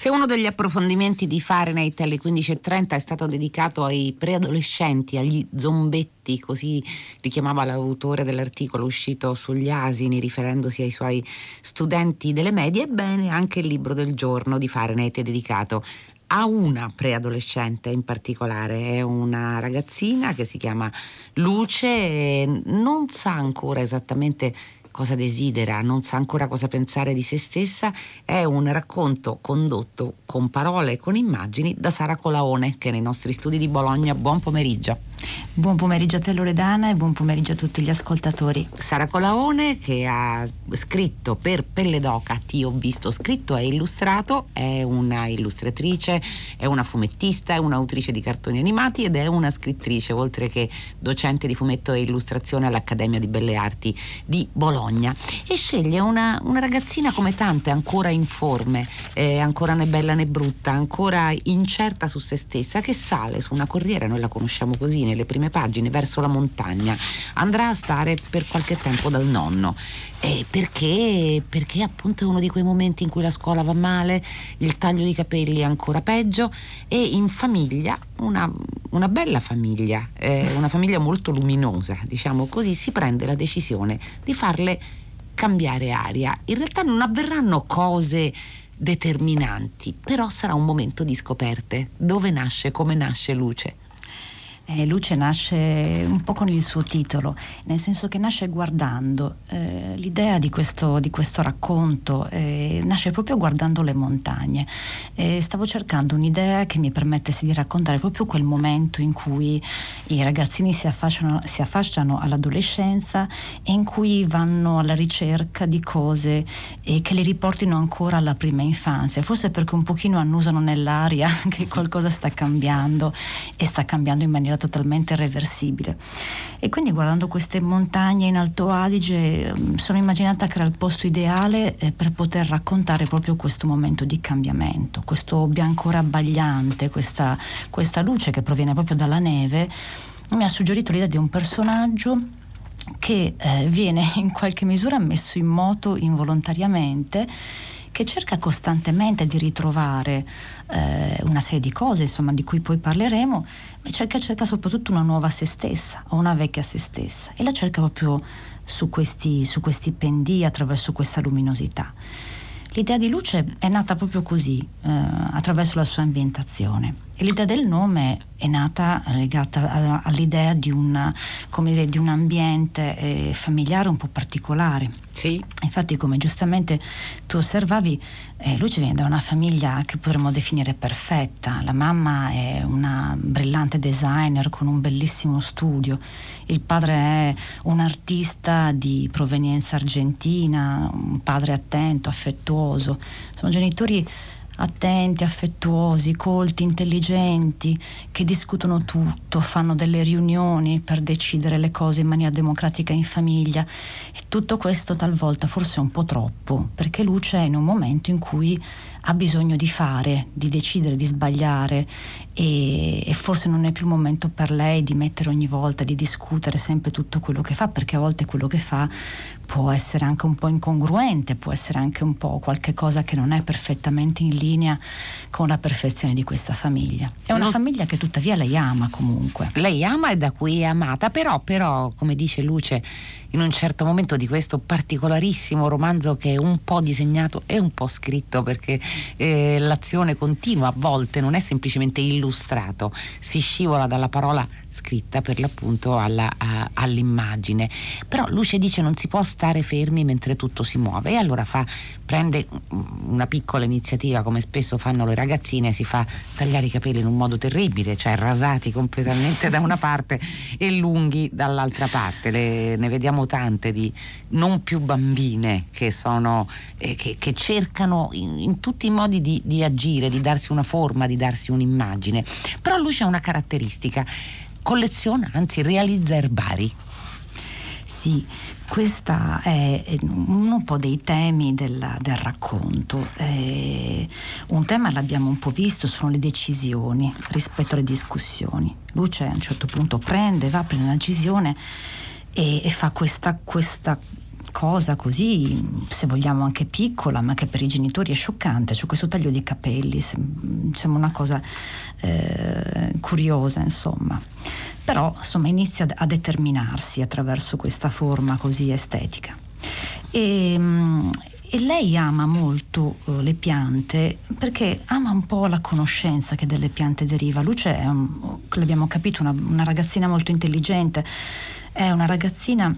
Se uno degli approfondimenti di Fahrenheit alle 15.30 è stato dedicato ai preadolescenti, agli zombetti, così li chiamava l'autore dell'articolo uscito sugli asini riferendosi ai suoi studenti delle medie, ebbene anche il libro del giorno di Fahrenheit è dedicato a una preadolescente in particolare, è una ragazzina che si chiama Luce, e non sa ancora esattamente cosa desidera, non sa ancora cosa pensare di se stessa, è un racconto condotto con parole e con immagini da Sara Colaone che è nei nostri studi di Bologna. Buon pomeriggio. Buon pomeriggio a te Loredana e buon pomeriggio a tutti gli ascoltatori. Sara Colaone che ha scritto per Pelle d'Oca, ti ho visto scritto e illustrato, è una illustratrice, è una fumettista, è un'autrice di cartoni animati ed è una scrittrice, oltre che docente di fumetto e illustrazione all'Accademia di Belle Arti di Bologna. E sceglie una, una ragazzina come tante, ancora informe, eh, ancora né bella né brutta, ancora incerta su se stessa, che sale su una corriera, noi la conosciamo così nelle prime pagine, verso la montagna. Andrà a stare per qualche tempo dal nonno. Eh, perché? Perché appunto è uno di quei momenti in cui la scuola va male, il taglio di capelli è ancora peggio e in famiglia, una, una bella famiglia, eh, una famiglia molto luminosa, diciamo così, si prende la decisione di farle cambiare aria. In realtà non avverranno cose determinanti, però sarà un momento di scoperte. Dove nasce, come nasce luce? Eh, Luce nasce un po' con il suo titolo, nel senso che nasce guardando. Eh, l'idea di questo, di questo racconto eh, nasce proprio guardando le montagne. stavo cercando un'idea che mi permettesse di raccontare proprio quel momento in cui i ragazzini si affacciano, si affacciano all'adolescenza e in cui vanno alla ricerca di cose che li riportino ancora alla prima infanzia, forse perché un pochino annusano nell'aria che qualcosa sta cambiando e sta cambiando in maniera totalmente irreversibile. E quindi guardando queste montagne in Alto Adige mm, sono immaginata che era il posto ideale eh, per poter raccontare proprio questo momento di cambiamento, questo biancore abbagliante, questa, questa luce che proviene proprio dalla neve, mi ha suggerito l'idea di un personaggio che eh, viene in qualche misura messo in moto involontariamente che cerca costantemente di ritrovare eh, una serie di cose, insomma, di cui poi parleremo, ma cerca, cerca soprattutto una nuova se stessa o una vecchia se stessa e la cerca proprio su questi, su questi pendii attraverso questa luminosità. L'idea di luce è nata proprio così, eh, attraverso la sua ambientazione. E l'idea del nome è nata legata all'idea di, una, dire, di un ambiente eh, familiare un po' particolare. Sì. Infatti, come giustamente tu osservavi, eh, Luce viene da una famiglia che potremmo definire perfetta. La mamma è una brillante designer con un bellissimo studio, il padre è un artista di provenienza argentina, un padre attento, affettuoso. Sono genitori attenti, affettuosi, colti, intelligenti, che discutono tutto, fanno delle riunioni per decidere le cose in maniera democratica in famiglia. E tutto questo talvolta forse un po' troppo, perché Luce è in un momento in cui ha bisogno di fare, di decidere, di sbagliare e, e, forse non è più il momento per lei di mettere ogni volta, di discutere sempre tutto quello che fa, perché a volte quello che fa può essere anche un po' incongruente, può essere anche un po' qualche cosa che non è perfettamente in linea con la perfezione di questa famiglia. È una no. famiglia che tuttavia lei ama comunque. Lei ama e da cui è amata, però, però come dice Luce, in un certo momento di questo particolarissimo romanzo che è un po' disegnato e un po' scritto perché eh, l'azione continua a volte non è semplicemente illustrato, si scivola dalla parola scritta per l'appunto alla, a, all'immagine. Però Luce dice non si può stare fermi mentre tutto si muove e allora fa, prende una piccola iniziativa come spesso fanno le ragazzine, si fa tagliare i capelli in un modo terribile, cioè rasati completamente da una parte e lunghi dall'altra parte. Le, ne vediamo tante di non più bambine che, sono, eh, che, che cercano in, in, tutti i modi di, di agire, di darsi una forma, di darsi un'immagine. Però Luce ha una caratteristica colleziona, anzi realizza erbari. Sì, questo è uno po' dei temi del, del racconto. Eh, un tema l'abbiamo un po' visto, sono le decisioni rispetto alle discussioni. Luce a un certo punto prende, va, prende una decisione e, e fa questa, questa cosa così, se vogliamo anche piccola, ma che per i genitori è scioccante, cioè questo taglio di capelli, sembra una cosa eh, curiosa, insomma. Però insomma inizia a determinarsi attraverso questa forma così estetica. E, mm, e lei ama molto uh, le piante perché ama un po' la conoscenza che dalle piante deriva. Luce è, un, l'abbiamo capito, una, una ragazzina molto intelligente, è una ragazzina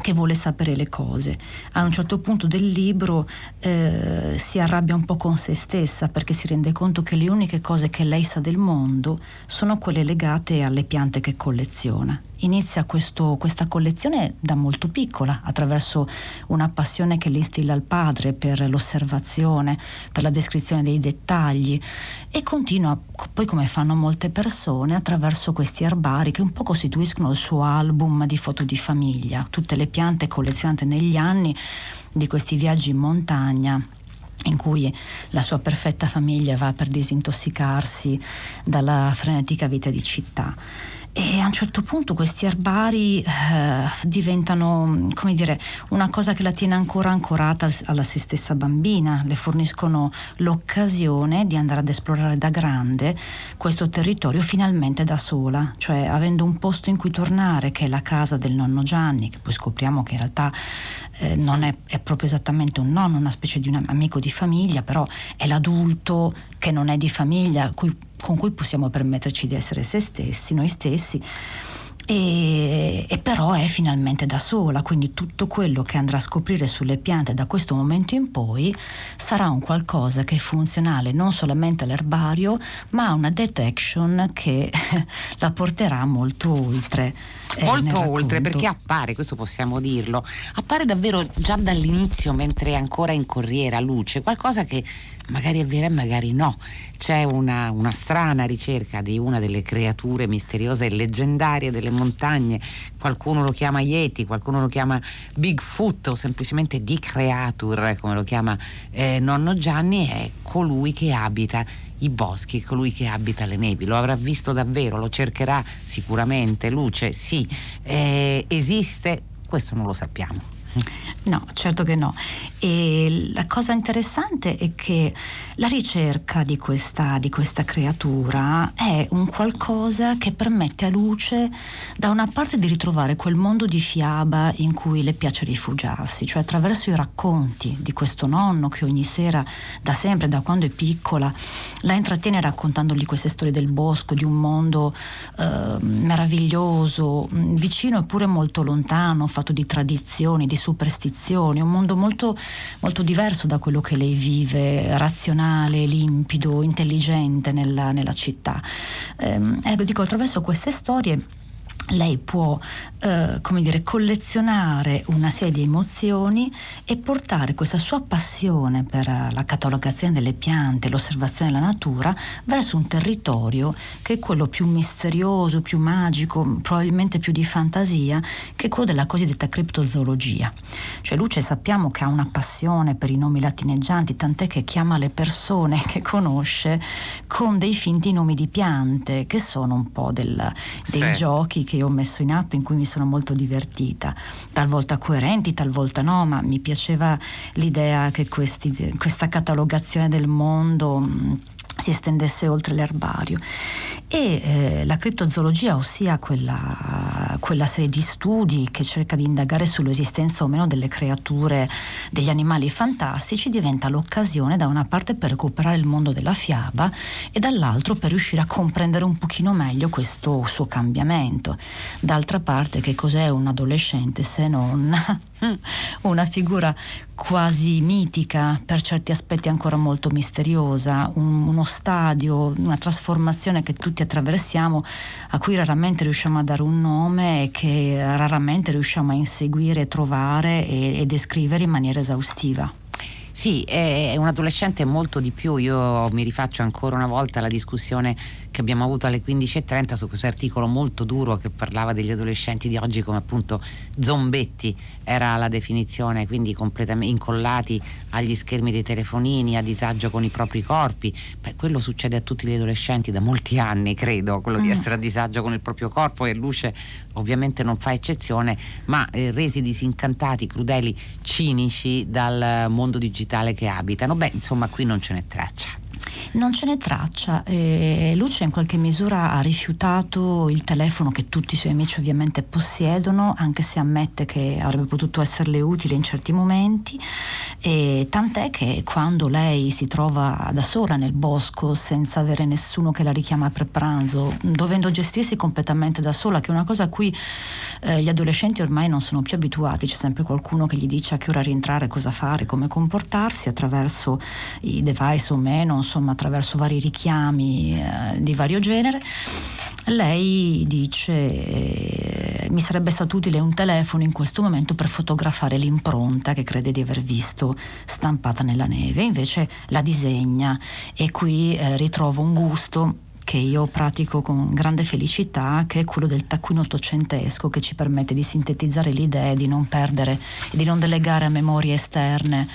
che vuole sapere le cose. A un certo punto del libro eh, si arrabbia un po' con se stessa perché si rende conto che le uniche cose che lei sa del mondo sono quelle legate alle piante che colleziona inizia questo, questa collezione da molto piccola, attraverso una passione che le instilla il padre per l'osservazione, per la descrizione dei dettagli e continua poi come fanno molte persone attraverso questi erbari che un po' costituiscono il suo album di foto di famiglia, tutte le piante collezionate negli anni di questi viaggi in montagna in cui la sua perfetta famiglia va per disintossicarsi dalla frenetica vita di città. E a un certo punto questi erbari eh, diventano, come dire, una cosa che la tiene ancora ancorata alla se stessa bambina, le forniscono l'occasione di andare ad esplorare da grande questo territorio finalmente da sola, cioè avendo un posto in cui tornare, che è la casa del nonno Gianni, che poi scopriamo che in realtà eh, non è, è, proprio esattamente un nonno, una specie di un amico di famiglia, però è l'adulto che non è di famiglia, cui con cui possiamo permetterci di essere se stessi, noi stessi. E, e, però è finalmente da sola, quindi tutto quello che andrà a scoprire sulle piante da questo momento in poi sarà un qualcosa che è funzionale non solamente all'erbario, ma a una detection che la porterà molto oltre. Eh, molto oltre perché appare, questo possiamo dirlo, appare davvero già dall'inizio mentre è ancora in corriera luce, qualcosa che magari è vera e magari no. C'è una, una, strana ricerca di una delle creature misteriose e leggendarie delle montagne, qualcuno lo chiama Yeti, qualcuno lo chiama Bigfoot o semplicemente di Creature, come lo chiama eh, nonno Gianni, è colui che abita i boschi, colui che abita le nevi, lo avrà visto davvero, lo cercherà sicuramente, luce, sì, eh, esiste, questo non lo sappiamo. No, certo che no. E la cosa interessante è che la ricerca di questa, di questa, creatura è un qualcosa che permette a Luce da una parte di ritrovare quel mondo di fiaba in cui le piace rifugiarsi, cioè attraverso i racconti di questo nonno che ogni sera, da sempre, da quando è piccola, la intrattiene raccontandogli queste storie del bosco, di un mondo eh, meraviglioso, vicino eppure molto lontano, fatto di tradizioni, di superstizioni, un mondo molto, molto diverso da quello che lei vive, razionale, limpido, intelligente nella, nella città. Eh, ecco, dico, attraverso queste storie lei può eh, come dire, collezionare una serie di emozioni e portare questa sua passione per la catalogazione delle piante, l'osservazione della natura verso un territorio che è quello più misterioso, più magico, probabilmente più di fantasia, che è quello della cosiddetta criptozoologia. Cioè Luce sappiamo che ha una passione per i nomi latineggianti, tant'è che chiama le persone che conosce con dei finti nomi di piante, che sono un po' del, dei sì. giochi che che ho messo in atto in cui mi sono molto divertita, talvolta coerenti, talvolta no, ma mi piaceva l'idea che questi, questa catalogazione del mondo mm, si estendesse oltre l'erbario. E eh, la criptozoologia, ossia quella, quella, serie di studi che cerca di indagare sull'esistenza o meno delle creature, degli animali fantastici, diventa l'occasione da una parte per recuperare il mondo della fiaba e dall'altro per riuscire a comprendere un pochino meglio questo suo cambiamento. D'altra parte che cos'è un adolescente se non una figura quasi mitica, per certi aspetti ancora molto misteriosa, un, uno stadio, una trasformazione che tutti attraversiamo, a cui raramente riusciamo a dare un nome e che raramente riusciamo a inseguire, trovare e, e descrivere in maniera esaustiva. Sì, è un adolescente molto di più. Io mi rifaccio ancora una volta alla discussione che abbiamo avuto alle 15.30 su questo articolo molto duro che parlava degli adolescenti di oggi come appunto zombetti, era la definizione, quindi completamente incollati agli schermi dei telefonini, a disagio con i propri corpi. Beh, quello succede a tutti gli adolescenti da molti anni, credo, quello mm. di essere a disagio con il proprio corpo e Luce ovviamente non fa eccezione, ma eh, resi disincantati, crudeli, cinici dal mondo digitale che abitano. Beh, insomma, qui non ce n'è traccia. Non ce n'è traccia. Eh, Luce in qualche misura ha rifiutato il telefono che tutti i suoi amici ovviamente possiedono, anche se ammette che avrebbe potuto esserle utile in certi momenti. E tant'è che quando lei si trova da sola nel bosco, senza avere nessuno che la richiama per pranzo, dovendo gestirsi completamente da sola, che è una cosa a cui eh, gli adolescenti ormai non sono più abituati, c'è sempre qualcuno che gli dice a che ora rientrare, cosa fare, come comportarsi attraverso i device o meno, insomma attraverso vari richiami eh, di vario genere. Lei dice eh, mi sarebbe stato utile un telefono in questo momento per fotografare l'impronta che crede di aver visto stampata nella neve, invece la disegna e qui eh, ritrovo un gusto che io pratico con grande felicità, che è quello del taccuino ottocentesco che ci permette di sintetizzare le idee, di non perdere e di non delegare a memorie esterne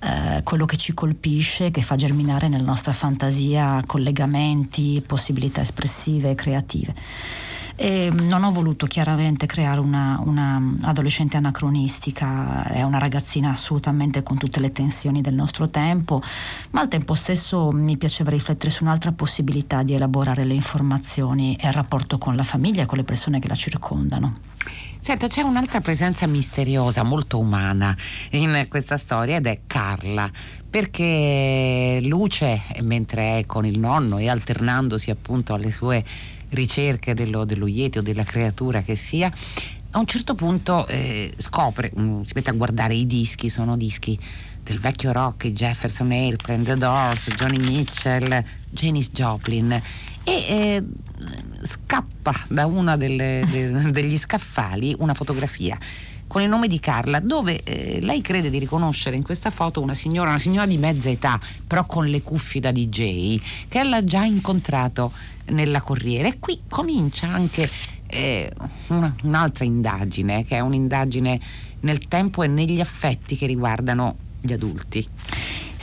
eh, quello che ci colpisce, che fa germinare nella nostra fantasia collegamenti, possibilità espressive e creative. E non ho voluto chiaramente creare una, una, adolescente anacronistica, è una ragazzina assolutamente con tutte le tensioni del nostro tempo, ma al tempo stesso mi piaceva riflettere su un'altra possibilità di elaborare le informazioni e il rapporto con la famiglia e con le persone che la circondano. Senta, c'è un'altra presenza misteriosa, molto umana in questa storia ed è Carla, perché Luce, mentre è con il nonno e alternandosi appunto alle sue ricerche dello, dello Yeti o della creatura che sia, a un certo punto eh, scopre, um, si mette a guardare i dischi, sono dischi del vecchio rock, Jefferson Airplane, The Doors, Johnny Mitchell, Janis Joplin e eh, scappa da uno de, degli scaffali una fotografia con il nome di Carla, dove eh, lei crede di riconoscere in questa foto una signora, una signora di mezza età, però con le cuffie da DJ, che ella ha già incontrato nella Corriere. E qui comincia anche eh, una, un'altra indagine, che è un'indagine nel tempo e negli affetti che riguardano gli adulti.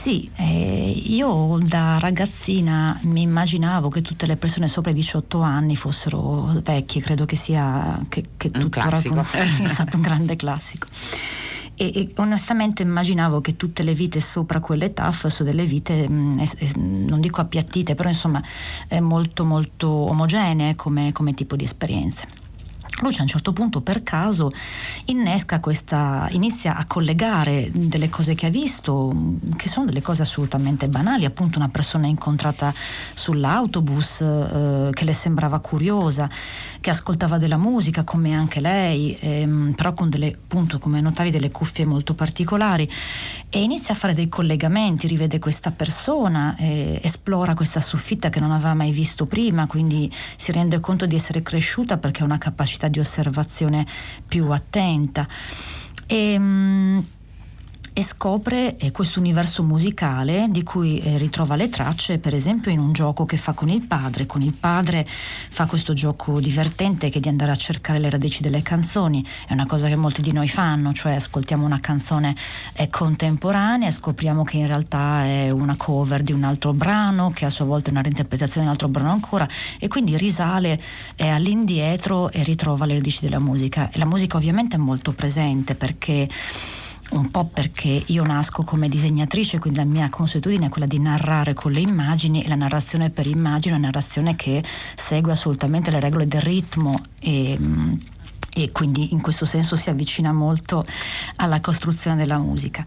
Sì, eh, io da ragazzina mi immaginavo che tutte le persone sopra i 18 anni fossero vecchie, credo che sia che, che un classico. è stato un grande classico. E, e, onestamente immaginavo che tutte le vite sopra quell'età fossero delle vite, mh, mm, es, non dico appiattite, però insomma molto molto omogenee come, come tipo di esperienze. Luce a un certo punto per caso innesca questa, inizia a collegare delle cose che ha visto, che sono delle cose assolutamente banali, appunto una persona incontrata sull'autobus eh, che le sembrava curiosa, che ascoltava della musica come anche lei, ehm, però con delle, appunto come notavi, delle cuffie molto particolari e inizia a fare dei collegamenti, rivede questa persona, eh, esplora questa soffitta che non aveva mai visto prima, quindi si rende conto di essere cresciuta perché ha una capacità di osservazione più attenta. E, ehm, e scopre eh, questo universo musicale di cui eh, ritrova le tracce per esempio in un gioco che fa con il padre. Con il padre fa questo gioco divertente che è di andare a cercare le radici delle canzoni. È una cosa che molti di noi fanno cioè ascoltiamo una canzone eh, contemporanea scopriamo che in realtà è una cover di un altro brano che a sua volta è una reinterpretazione di un altro brano ancora. E quindi risale eh, all'indietro e ritrova le radici della musica. E la musica ovviamente è molto presente perché un po' perché io nasco come disegnatrice, quindi la mia consuetudine è quella di narrare con le immagini e la narrazione per immagine è una narrazione che segue assolutamente le regole del ritmo e e quindi in questo senso si avvicina molto alla costruzione della musica.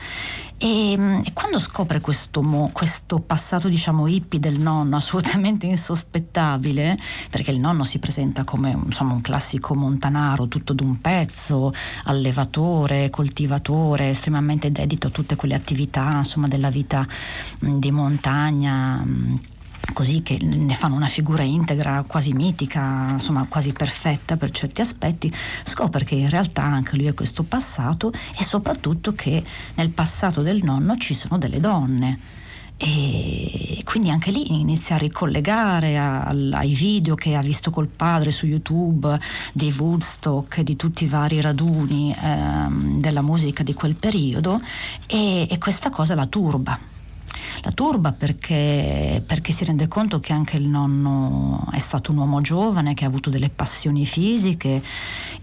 E, e quando scopre questo, questo, passato diciamo hippie del nonno assolutamente insospettabile, perché il nonno si presenta come insomma, un classico montanaro tutto d'un pezzo, allevatore, coltivatore, estremamente dedito a tutte quelle attività insomma, della vita mh, di montagna. Mh, così che ne fanno una figura integra, quasi mitica, insomma quasi perfetta per certi aspetti, scopre che in realtà anche lui ha questo passato e soprattutto che nel passato del nonno ci sono delle donne. E quindi anche lì inizia a ricollegare ai video che ha visto col padre su YouTube di Woodstock, di tutti i vari raduni ehm, della musica di quel periodo e, e questa cosa la turba la turba perché, perché, si rende conto che anche il nonno è stato un uomo giovane, che ha avuto delle passioni fisiche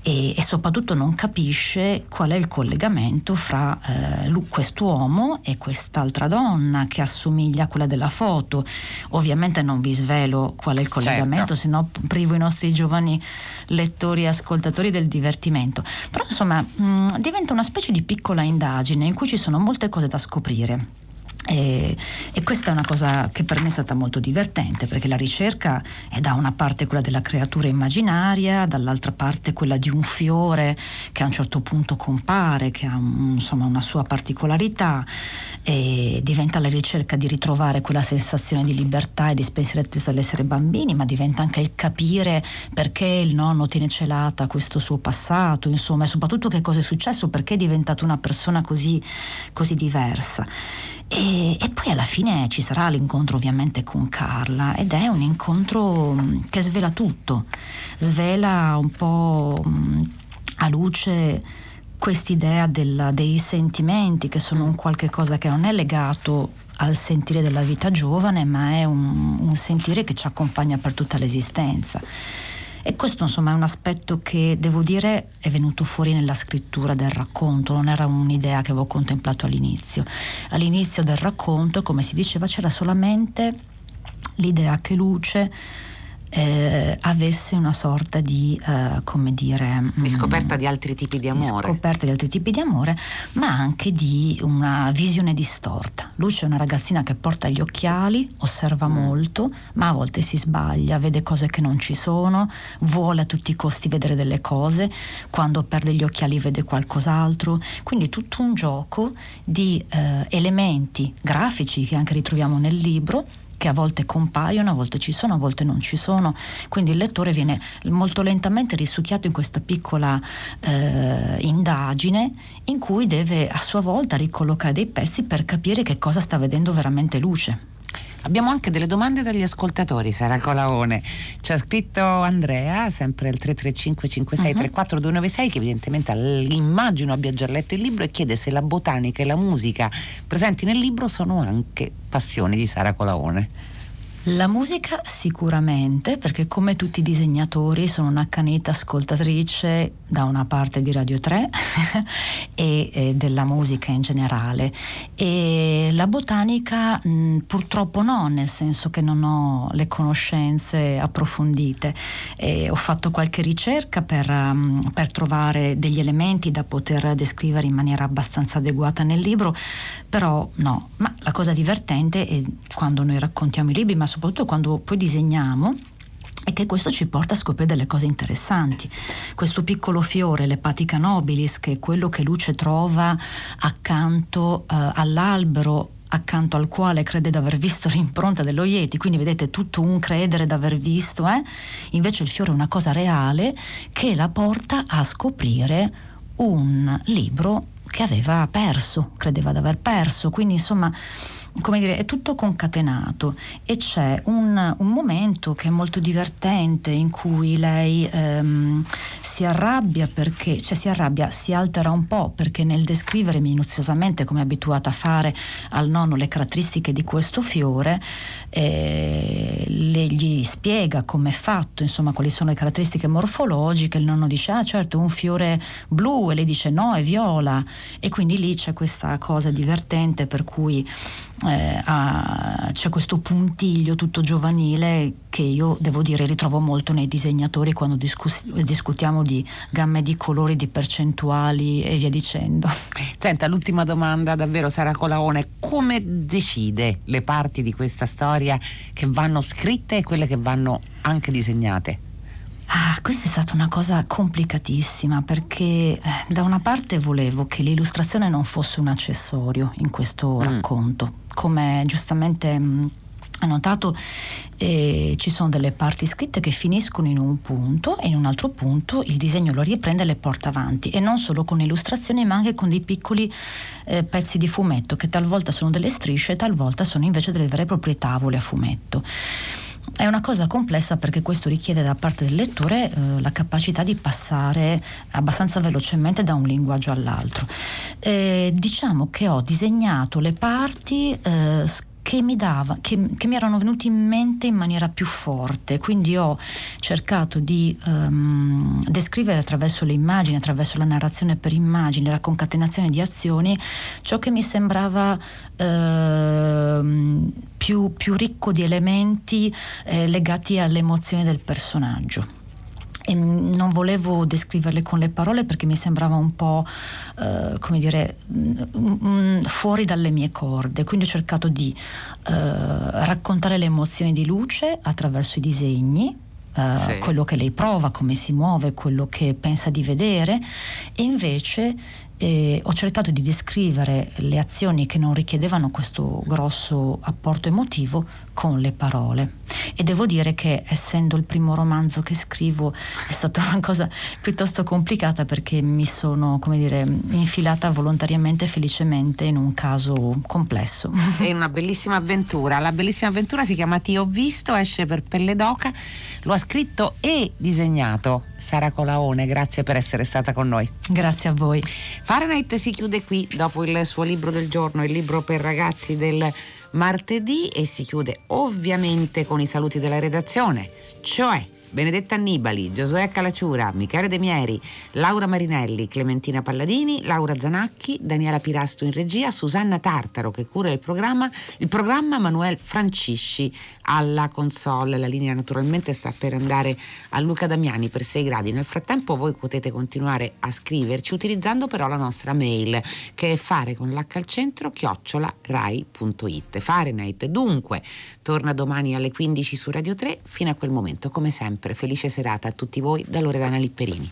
e, e soprattutto non capisce qual è il collegamento fra eh, quest'uomo e quest'altra donna che assomiglia a quella della foto. Ovviamente non vi svelo qual è il collegamento, certo. se no privo i nostri giovani lettori e ascoltatori del divertimento. Però insomma mh, diventa una specie di piccola indagine in cui ci sono molte cose da scoprire. E, e, questa è una cosa che per me è stata molto divertente perché la ricerca è da una parte quella della creatura immaginaria, dall'altra parte quella di un fiore che a un certo punto compare, che ha insomma, una sua particolarità e diventa la ricerca di ritrovare quella sensazione di libertà e di spensieratezza dell'essere bambini, ma diventa anche il capire perché il nonno tiene celata questo suo passato, insomma, e soprattutto che cosa è successo, perché è diventato una persona così, così diversa. E, e, poi alla fine ci sarà l'incontro ovviamente con Carla ed è un incontro mm, che svela tutto, svela un po' mm, a luce quest'idea del, dei sentimenti che sono un qualche cosa che non è legato al sentire della vita giovane ma è un, un sentire che ci accompagna per tutta l'esistenza. E questo insomma è un aspetto che devo dire è venuto fuori nella scrittura del racconto, non era un'idea che avevo contemplato all'inizio. All'inizio del racconto, come si diceva, c'era solamente l'idea che Luce eh, avesse una sorta di, eh, come dire... Di mm, scoperta di altri tipi di amore. Di scoperta di altri tipi di amore, ma anche di una visione distorta. Luce è una ragazzina che porta gli occhiali, osserva mm. molto, ma a volte si sbaglia, vede cose che non ci sono, vuole a tutti i costi vedere delle cose, quando perde gli occhiali vede qualcos'altro, quindi tutto un gioco di eh, elementi grafici che anche ritroviamo nel libro che a volte compaiono, a volte ci sono, a volte non ci sono, quindi il lettore viene molto lentamente risucchiato in questa piccola eh, indagine in cui deve a sua volta ricollocare dei pezzi per capire che cosa sta vedendo veramente luce. Abbiamo anche delle domande dagli ascoltatori, Sara Colaone. Ci ha scritto Andrea, sempre al 335 56 34 296, che evidentemente immagino abbia già letto il libro e chiede se la botanica e la musica presenti nel libro sono anche passioni di Sara Colaone. La musica sicuramente, perché come tutti i disegnatori sono un'accanita ascoltatrice da una parte di Radio 3 e, e, della musica in generale. E la botanica mh, purtroppo no, nel senso che non ho le conoscenze approfondite. E ho fatto qualche ricerca per, um, per trovare degli elementi da poter descrivere in maniera abbastanza adeguata nel libro, però no. Ma la cosa divertente è quando noi raccontiamo i libri, ma soprattutto quando poi disegniamo, è che questo ci porta a scoprire delle cose interessanti. Questo piccolo fiore, l'epatica nobilis, che è quello che Luce trova accanto uh, all'albero accanto al quale crede di aver visto l'impronta dello Yeti, quindi vedete tutto un credere di aver visto, eh? invece il fiore è una cosa reale che la porta a scoprire un libro che aveva perso, credeva di aver perso, quindi insomma come dire, è tutto concatenato. E c'è un, un momento che è molto divertente in cui lei ehm, si arrabbia perché, cioè si arrabbia, si altera un po' perché nel descrivere minuziosamente come è abituata a fare al nonno le caratteristiche di questo fiore, eh, le, gli spiega come è fatto, insomma quali sono le caratteristiche morfologiche, il nonno dice ah certo un fiore blu. E lei dice no è viola e quindi lì c'è questa cosa divertente per cui eh, a, c'è questo puntiglio tutto giovanile che io devo dire ritrovo molto nei disegnatori quando discus- discutiamo di gamme di colori, di percentuali e via dicendo. Senta, l'ultima domanda davvero Sara Colaone, come decide le parti di questa storia che vanno scritte e quelle che vanno anche disegnate? Ah, questa è stata una cosa complicatissima perché eh, da una parte volevo che l'illustrazione non fosse un accessorio in questo mm. racconto, come giustamente mh, mm, ha notato eh, ci sono delle parti scritte che finiscono in un punto e in un altro punto il disegno lo riprende e le porta avanti e non solo con illustrazioni ma anche con dei piccoli eh, pezzi di fumetto che talvolta sono delle strisce talvolta sono invece delle vere e proprie tavole a fumetto. È una cosa complessa perché questo richiede da parte del lettore eh, la capacità di passare abbastanza velocemente da un linguaggio all'altro. Eh, diciamo che ho disegnato le parti eh, che mi, dava, che, che mi erano venuti in mente in maniera più forte, quindi ho cercato di um, descrivere attraverso le immagini, attraverso la narrazione per immagini, la concatenazione di azioni, ciò che mi sembrava uh, più, più, ricco di elementi eh, legati alle emozioni del personaggio e non volevo descriverle con le parole perché mi sembrava un po' eh, come dire mm, fuori dalle mie corde quindi ho cercato di eh, raccontare le emozioni di luce attraverso i disegni Uh, sì. quello che lei prova, come si muove, quello che pensa di vedere e invece eh, ho cercato di descrivere le azioni che non richiedevano questo grosso apporto emotivo con le parole. E devo dire che essendo il primo romanzo che scrivo è stata una cosa piuttosto complicata perché mi sono, come dire, infilata volontariamente e felicemente in un caso complesso. È una bellissima avventura. La bellissima avventura si chiama Ti ho visto, esce per Pelle d'Oca, lo ha scritto e disegnato Sara Colaone. Grazie per essere stata con noi. Grazie a voi. Fahrenheit si chiude qui dopo il suo libro del giorno, il libro per ragazzi del martedì e si chiude ovviamente con i saluti della redazione, cioè Benedetta Annibali, Giosuè Calacciura, Michele De Mieri, Laura Marinelli, Clementina Palladini, Laura Zanacchi, Daniela Pirasto in regia, Susanna Tartaro che cura il programma, il programma Manuel Francisci alla console. La linea naturalmente sta per andare a Luca Damiani per 6 gradi. Nel frattempo voi potete continuare a scriverci utilizzando però la nostra mail che è fare con l'H al centro chiocciola rai.it. Fahrenheit dunque torna domani alle 15 su Radio 3 fino a quel momento come sempre felice serata a tutti voi da Loredana Lipperini.